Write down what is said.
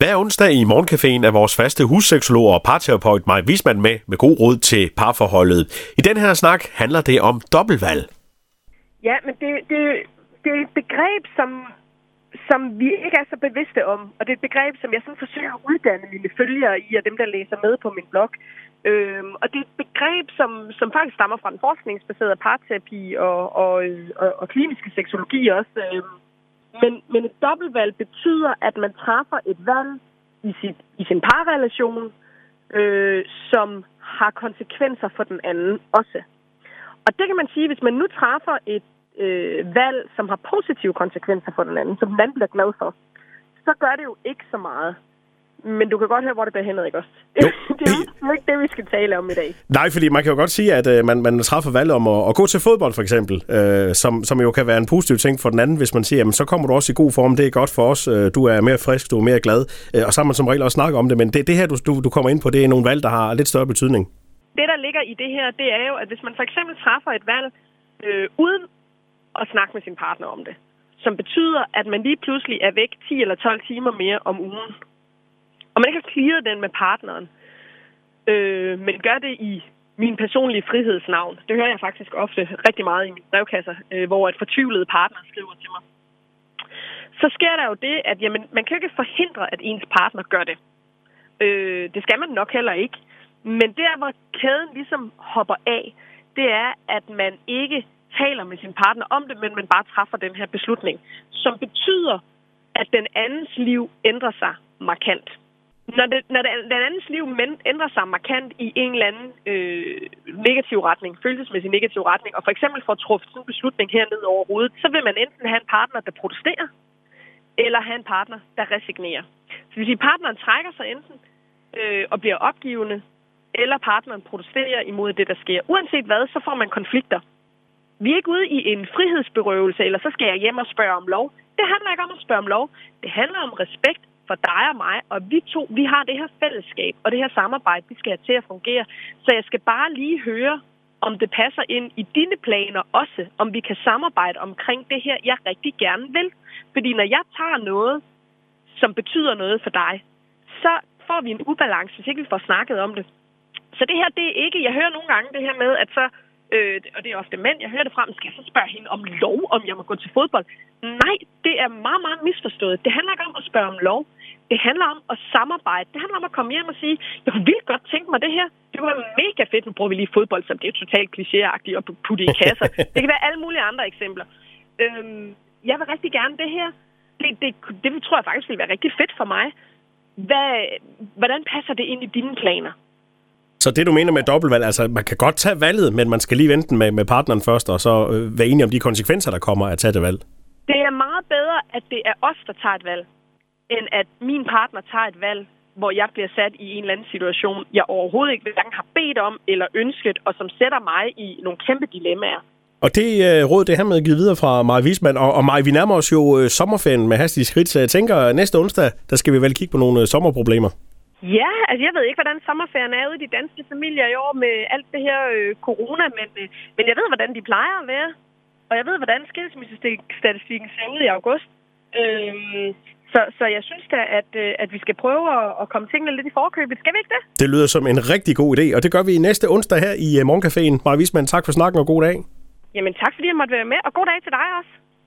Hver onsdag i Morgencaféen er vores faste husseksolog og parterapeut Maj Wisman med med god råd til parforholdet. I den her snak handler det om dobbeltvalg. Ja, men det, det, det er et begreb, som, som vi ikke er så bevidste om. Og det er et begreb, som jeg sådan forsøger at uddanne mine følgere i, og dem, der læser med på min blog. Øhm, og det er et begreb, som, som faktisk stammer fra den forskningsbaserede parterapi og, og, og, og kliniske seksologi også. Øhm, men, men et dobbeltvalg betyder, at man træffer et valg i, sit, i sin parrelation, øh, som har konsekvenser for den anden også. Og det kan man sige, hvis man nu træffer et øh, valg, som har positive konsekvenser for den anden, som den anden bliver glad for, så gør det jo ikke så meget. Men du kan godt høre, hvor det bliver hen, ikke også? Jo. det er ikke det, vi skal tale om i dag. Nej, fordi man kan jo godt sige, at øh, man, man træffer valg om at, at gå til fodbold, for eksempel, øh, som, som jo kan være en positiv ting for den anden, hvis man siger, jamen, så kommer du også i god form, det er godt for os, øh, du er mere frisk, du er mere glad, øh, og så har man som regel også snakket om det, men det, det her, du, du, du kommer ind på, det er nogle valg, der har lidt større betydning. Det, der ligger i det her, det er jo, at hvis man for eksempel træffer et valg, øh, uden at snakke med sin partner om det, som betyder, at man lige pludselig er væk 10 eller 12 timer mere om ugen, og man ikke har clearet den med partneren, øh, men gør det i min personlige frihedsnavn. Det hører jeg faktisk ofte rigtig meget i mine brevkasser, øh, hvor et fortvivlet partner skriver til mig. Så sker der jo det, at jamen, man kan ikke forhindre, at ens partner gør det. Øh, det skal man nok heller ikke. Men der, hvor kæden ligesom hopper af, det er, at man ikke taler med sin partner om det, men man bare træffer den her beslutning, som betyder, at den andens liv ændrer sig markant. Når, det, når det, den andens liv ændrer sig markant i en eller anden øh, negativ retning, følelsesmæssig negativ retning, og for eksempel får truffet sådan en beslutning hernede over hovedet, så vil man enten have en partner, der protesterer, eller have en partner, der resignerer. Så hvis partneren trækker sig enten øh, og bliver opgivende, eller partneren protesterer imod det, der sker. Uanset hvad, så får man konflikter. Vi er ikke ude i en frihedsberøvelse, eller så skal jeg hjem og spørge om lov. Det handler ikke om at spørge om lov. Det handler om respekt for dig og mig, og vi to, vi har det her fællesskab og det her samarbejde, vi skal have til at fungere. Så jeg skal bare lige høre, om det passer ind i dine planer også, om vi kan samarbejde omkring det her, jeg rigtig gerne vil. Fordi når jeg tager noget, som betyder noget for dig, så får vi en ubalance, hvis ikke vi får snakket om det. Så det her, det er ikke, jeg hører nogle gange det her med, at så øh, og det er ofte mænd, jeg hører det frem, skal jeg så spørge hende om lov, om jeg må gå til fodbold? Nej, det er meget, meget misforstået. Det handler ikke om at spørge om lov. Det handler om at samarbejde. Det handler om at komme hjem og sige, jeg vildt godt tænke mig det her. Det var mega fedt. Nu bruger vi lige fodbold, som det er totalt klichéagtigt at putte i kasser. det kan være alle mulige andre eksempler. Øhm, jeg vil rigtig gerne det her. Det, det, det tror jeg faktisk vil være rigtig fedt for mig. Hvad, hvordan passer det ind i dine planer? Så det, du mener med dobbeltvalg, altså man kan godt tage valget, men man skal lige vente med, med partneren først, og så øh, være enige om de konsekvenser, der kommer af at tage det valg? Det er meget bedre, at det er os, der tager et valg, end at min partner tager et valg, hvor jeg bliver sat i en eller anden situation, jeg overhovedet ikke hverken har bedt om eller ønsket, og som sætter mig i nogle kæmpe dilemmaer. Og det øh, råd, det har med givet videre fra Maja Wiesmann. Og, og Maja, vi nærmer os jo øh, sommerferien med hastige skridt, så jeg tænker, næste onsdag, der skal vi vel kigge på nogle øh, sommerproblemer. Ja, altså jeg ved ikke, hvordan sommerferien er ude i de danske familier i år med alt det her øh, corona, men, øh, men jeg ved, hvordan de plejer at være. Og jeg ved, hvordan skilsmissestatistikken ser ud i august. Øh, så, så jeg synes da, at, øh, at vi skal prøve at, at komme tingene lidt i forkøbet. Skal vi ikke det? Det lyder som en rigtig god idé, og det gør vi næste onsdag her i uh, Morgencaféen. Maja Wiesmann, tak for snakken og god dag. Jamen tak, fordi jeg måtte være med, og god dag til dig også.